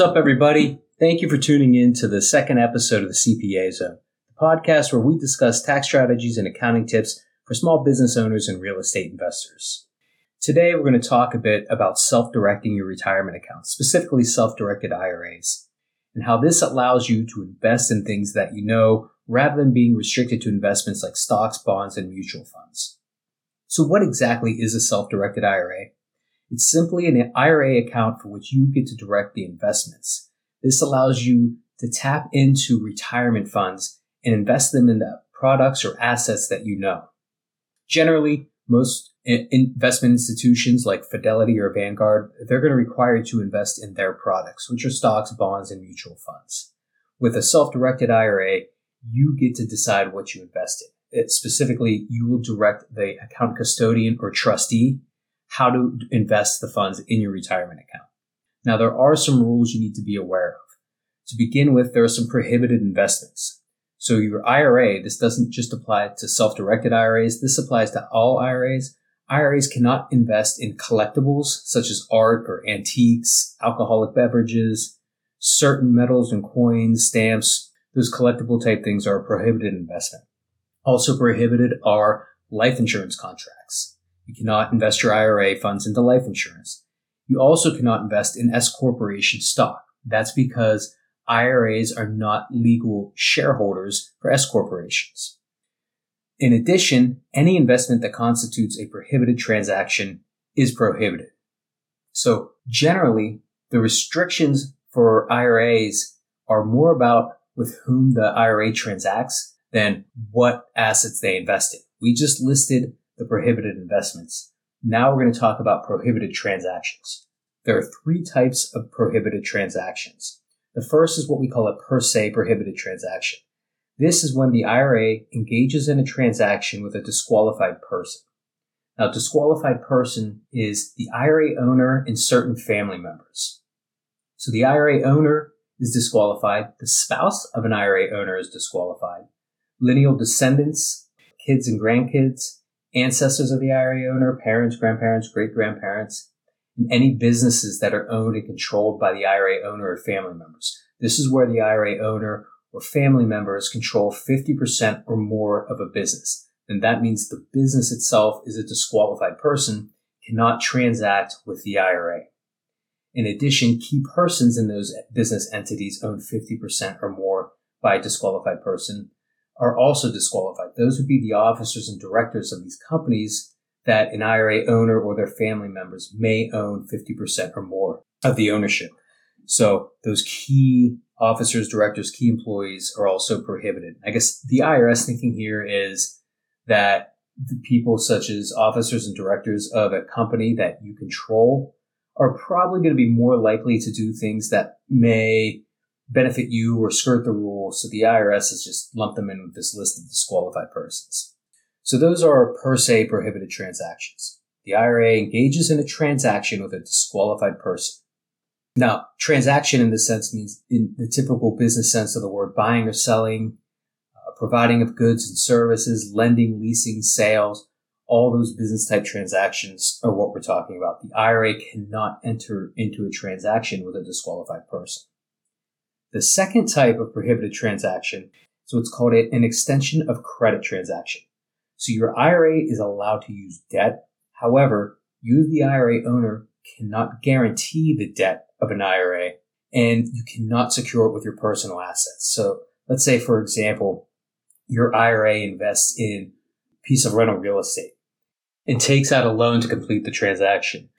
What's up, everybody? Thank you for tuning in to the second episode of the CPA Zone, the podcast where we discuss tax strategies and accounting tips for small business owners and real estate investors. Today, we're going to talk a bit about self directing your retirement accounts, specifically self directed IRAs, and how this allows you to invest in things that you know rather than being restricted to investments like stocks, bonds, and mutual funds. So, what exactly is a self directed IRA? It's simply an IRA account for which you get to direct the investments. This allows you to tap into retirement funds and invest them in the products or assets that you know. Generally, most investment institutions like Fidelity or Vanguard, they're going to require you to invest in their products, which are stocks, bonds, and mutual funds. With a self-directed IRA, you get to decide what you invest in. It, specifically, you will direct the account custodian or trustee how to invest the funds in your retirement account. Now, there are some rules you need to be aware of. To begin with, there are some prohibited investments. So your IRA, this doesn't just apply to self-directed IRAs. This applies to all IRAs. IRAs cannot invest in collectibles such as art or antiques, alcoholic beverages, certain metals and coins, stamps. Those collectible type things are a prohibited investment. Also prohibited are life insurance contracts. You cannot invest your IRA funds into life insurance. You also cannot invest in S corporation stock. That's because IRAs are not legal shareholders for S corporations. In addition, any investment that constitutes a prohibited transaction is prohibited. So generally, the restrictions for IRAs are more about with whom the IRA transacts than what assets they invest in. We just listed the prohibited investments. Now we're going to talk about prohibited transactions. There are three types of prohibited transactions. The first is what we call a per se prohibited transaction. This is when the IRA engages in a transaction with a disqualified person. Now, disqualified person is the IRA owner and certain family members. So the IRA owner is disqualified. The spouse of an IRA owner is disqualified. Lineal descendants, kids and grandkids, ancestors of the IRA owner, parents, grandparents, great grandparents, and any businesses that are owned and controlled by the IRA owner or family members. This is where the IRA owner or family members control 50% or more of a business. And that means the business itself is a disqualified person, cannot transact with the IRA. In addition, key persons in those business entities own 50% or more by a disqualified person, are also disqualified. Those would be the officers and directors of these companies that an IRA owner or their family members may own 50% or more of the ownership. So those key officers, directors, key employees are also prohibited. I guess the IRS thinking here is that the people such as officers and directors of a company that you control are probably going to be more likely to do things that may benefit you or skirt the rules. So the IRS has just lumped them in with this list of disqualified persons. So those are per se prohibited transactions. The IRA engages in a transaction with a disqualified person. Now, transaction in this sense means in the typical business sense of the word buying or selling, uh, providing of goods and services, lending, leasing, sales, all those business type transactions are what we're talking about. The IRA cannot enter into a transaction with a disqualified person. The second type of prohibited transaction so it's called an extension of credit transaction. So your IRA is allowed to use debt. However, you, the IRA owner, cannot guarantee the debt of an IRA and you cannot secure it with your personal assets. So let's say, for example, your IRA invests in a piece of rental real estate and takes out a loan to complete the transaction.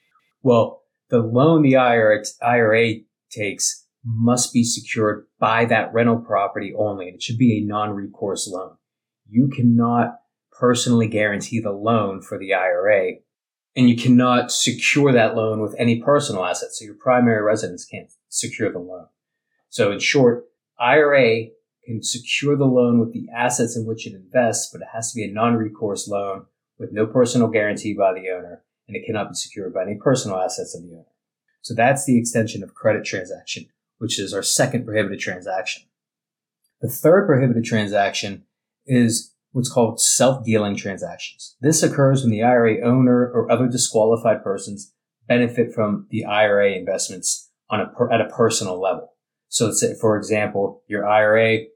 Well, the loan the IRA, IRA takes must be secured by that rental property only. It should be a non-recourse loan. You cannot personally guarantee the loan for the IRA and you cannot secure that loan with any personal assets. So your primary residence can't secure the loan. So in short, IRA can secure the loan with the assets in which it invests, but it has to be a non-recourse loan with no personal guarantee by the owner and it cannot be secured by any personal assets of the owner. So that's the extension of credit transaction which is our second prohibited transaction. The third prohibited transaction is what's called self-dealing transactions. This occurs when the IRA owner or other disqualified persons benefit from the IRA investments on a per, at a personal level. So let's say, for example, your IRA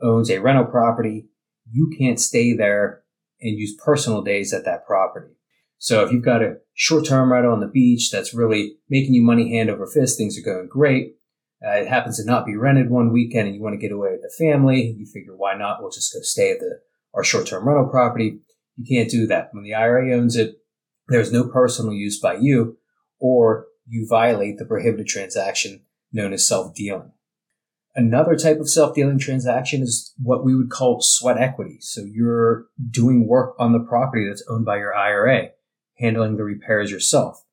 owns a rental property. You can't stay there and use personal days at that property. So if you've got a short-term rental on the beach that's really making you money hand over fist, things are going great. Uh, it happens to not be rented one weekend and you want to get away with the family. You figure, why not? We'll just go stay at the, our short-term rental property. You can't do that. When the IRA owns it, there's no personal use by you or you violate the prohibited transaction known as self-dealing. Another type of self-dealing transaction is what we would call sweat equity. So you're doing work on the property that's owned by your IRA, handling the repairs yourself.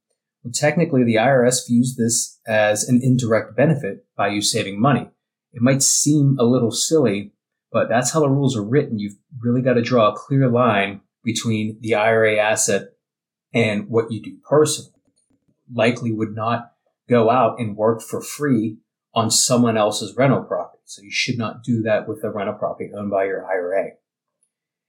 Technically, the IRS views this as an indirect benefit by you saving money. It might seem a little silly, but that's how the rules are written. You've really got to draw a clear line between the IRA asset and what you do personally. Likely would not go out and work for free on someone else's rental property. So you should not do that with a rental property owned by your IRA.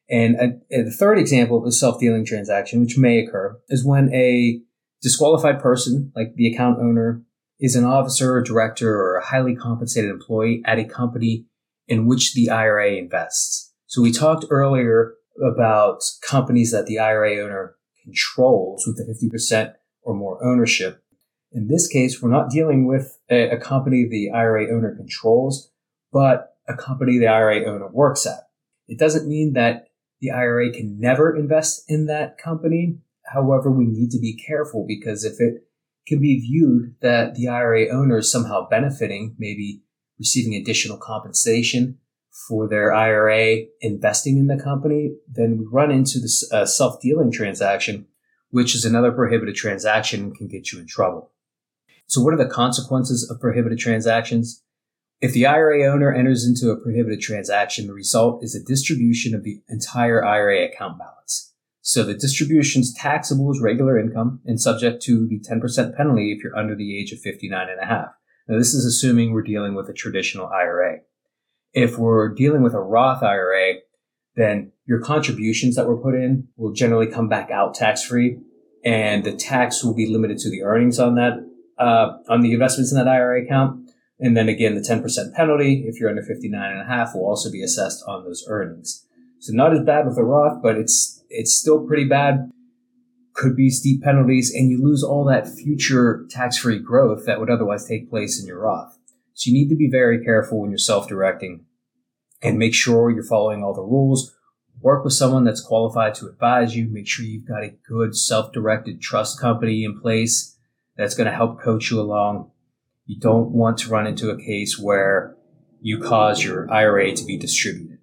And, a, the third example of a self-dealing transaction, which may occur, is when a disqualified person, like the account owner, is an officer or director or a highly compensated employee at a company in which the IRA invests. So we talked earlier about companies that the IRA owner controls with the 50% or more ownership. In this case, we're not dealing with a, a company the IRA owner controls, but a company the IRA owner works at. It doesn't mean that the IRA can never invest in that company. However, we need to be careful because if it can be viewed that the IRA owner is somehow benefiting, maybe receiving additional compensation for their IRA investing in the company, then we run into this uh, self dealing transaction, which is another prohibited transaction and can get you in trouble. So, what are the consequences of prohibited transactions? If the IRA owner enters into a prohibited transaction, the result is a distribution of the entire IRA account balance. So the distribution is taxable as regular income and subject to the 10% penalty if you're under the age of 59 and a half. Now, this is assuming we're dealing with a traditional IRA. If we're dealing with a Roth IRA, then your contributions that were put in will generally come back out tax free and the tax will be limited to the earnings on that, uh, on the investments in that IRA account. And then again, the 10% penalty, if you're under 59 and a half, will also be assessed on those earnings. So not as bad with a Roth, but it's, it's still pretty bad. Could be steep penalties and you lose all that future tax-free growth that would otherwise take place in your Roth. So you need to be very careful when you're self-directing and make sure you're following all the rules. Work with someone that's qualified to advise you. Make sure you've got a good self-directed trust company in place that's going to help coach you along you don't want to run into a case where you cause your IRA to be distributed.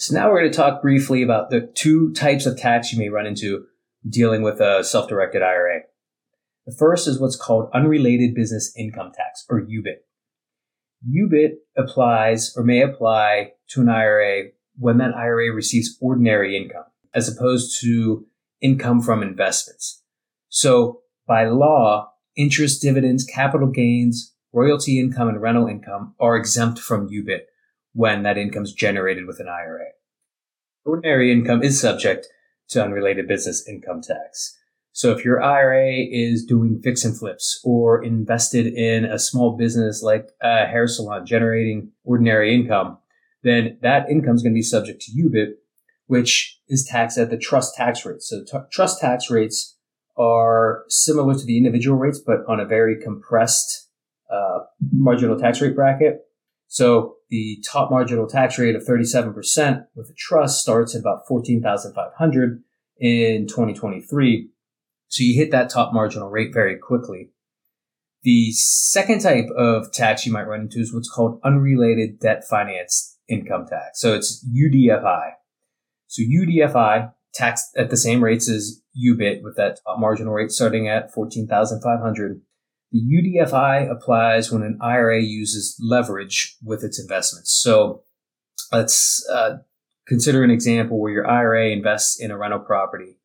So now we're going to talk briefly about the two types of tax you may run into dealing with a self-directed IRA. The first is what's called unrelated business income tax or UBIT. UBIT applies or may apply to an IRA when that IRA receives ordinary income as opposed to income from investments. So by law, interest, dividends, capital gains, royalty income, and rental income are exempt from UBIT when that income is generated with an IRA. Ordinary income is subject to unrelated business income tax. So if your IRA is doing fix and flips or invested in a small business like a hair salon generating ordinary income, then that income is going to be subject to UBIT, which is taxed at the trust tax rate. So t- trust tax rates are similar to the individual rates, but on a very compressed uh, marginal tax rate bracket. So the top marginal tax rate of 37% with a trust starts at about 14,500 in 2023. So you hit that top marginal rate very quickly. The second type of tax you might run into is what's called unrelated debt finance income tax. So it's UDFI. So UDFI taxed at the same rates as UBIT with that top marginal rate starting at 14,500. The UDFI applies when an IRA uses leverage with its investments. So let's uh, consider an example where your IRA invests in a rental property.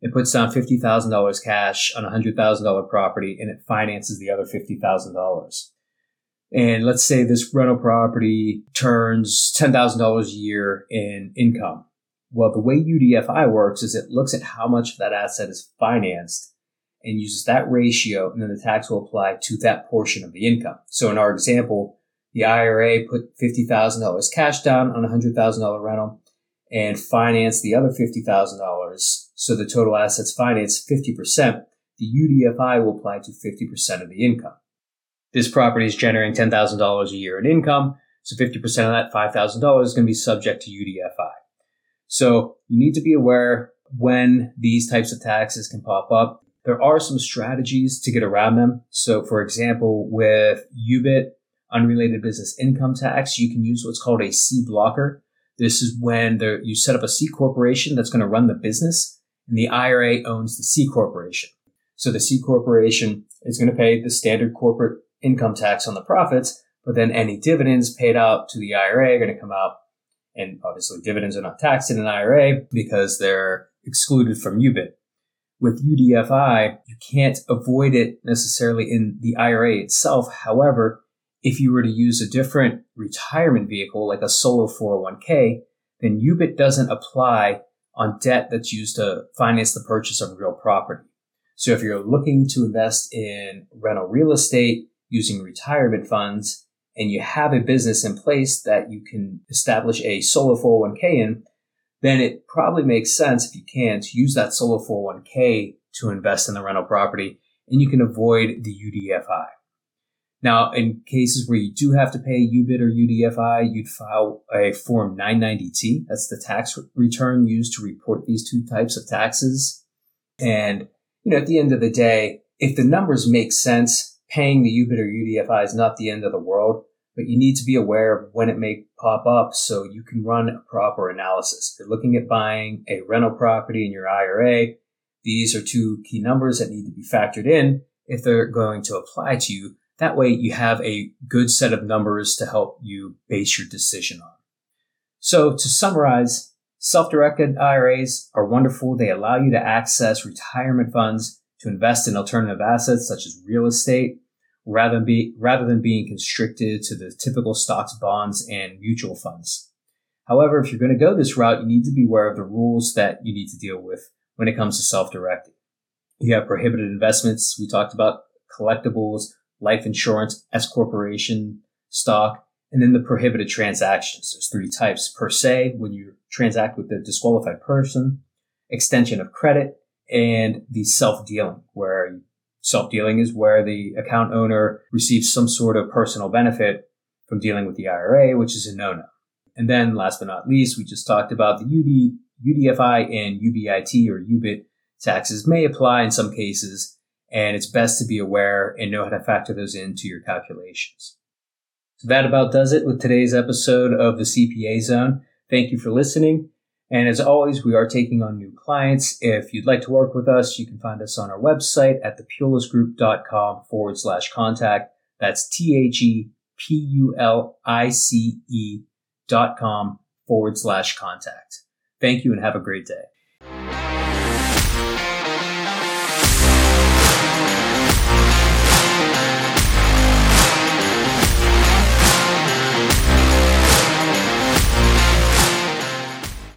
It puts down $50,000 cash on a $100,000 property and it finances the other $50,000. And let's say this rental property turns $10,000 a year in income. Well, the way UDFI works is it looks at how much of that asset is financed and uses that ratio, and then the tax will apply to that portion of the income. So in our example, the IRA put $50,000 cash down on a $100,000 rental and finance the other $50,000. So the total assets financed 50%. The UDFI will apply to 50% of the income. This property is generating $10,000 a year in income. So 50% of that $5,000 is going to be subject to UDFI. So you need to be aware when these types of taxes can pop up. There are some strategies to get around them. So for example, with UBIT, unrelated business income tax, you can use what's called a C blocker. This is when there, you set up a C corporation that's going to run the business and the IRA owns the C corporation. So the C corporation is going to pay the standard corporate income tax on the profits, but then any dividends paid out to the IRA are going to come out. And obviously dividends are not taxed in an IRA because they're excluded from UBIT. With UDFI, you can't avoid it necessarily in the IRA itself. However, if you were to use a different retirement vehicle like a solo 401k, then UBIT doesn't apply on debt that's used to finance the purchase of real property. So if you're looking to invest in rental real estate using retirement funds and you have a business in place that you can establish a solo 401k in, then it probably makes sense if you can to use that solo 401k to invest in the rental property and you can avoid the UDFI. Now, in cases where you do have to pay UBIT or UDFI, you'd file a Form 990T. That's the tax return used to report these two types of taxes. And, you know, at the end of the day, if the numbers make sense, paying the UBIT or UDFI is not the end of the world, but you need to be aware of when it may pop up so you can run a proper analysis. If you're looking at buying a rental property in your IRA, these are two key numbers that need to be factored in if they're going to apply to you that way you have a good set of numbers to help you base your decision on. So to summarize, self-directed IRAs are wonderful. They allow you to access retirement funds to invest in alternative assets such as real estate rather than be, rather than being constricted to the typical stocks, bonds, and mutual funds. However, if you're going to go this route, you need to be aware of the rules that you need to deal with when it comes to self-directed. You have prohibited investments. We talked about collectibles, life insurance, S corporation, stock, and then the prohibited transactions. There's three types per se when you transact with the disqualified person, extension of credit, and the self dealing, where self dealing is where the account owner receives some sort of personal benefit from dealing with the IRA, which is a no no. And then last but not least, we just talked about the UD, UDFI and UBIT or UBIT taxes may apply in some cases and it's best to be aware and know how to factor those into your calculations. So that about does it with today's episode of the CPA Zone. Thank you for listening. And as always, we are taking on new clients. If you'd like to work with us, you can find us on our website at thepulicegroup.com forward slash contact. That's T H E P U L I C E dot com forward slash contact. Thank you and have a great day.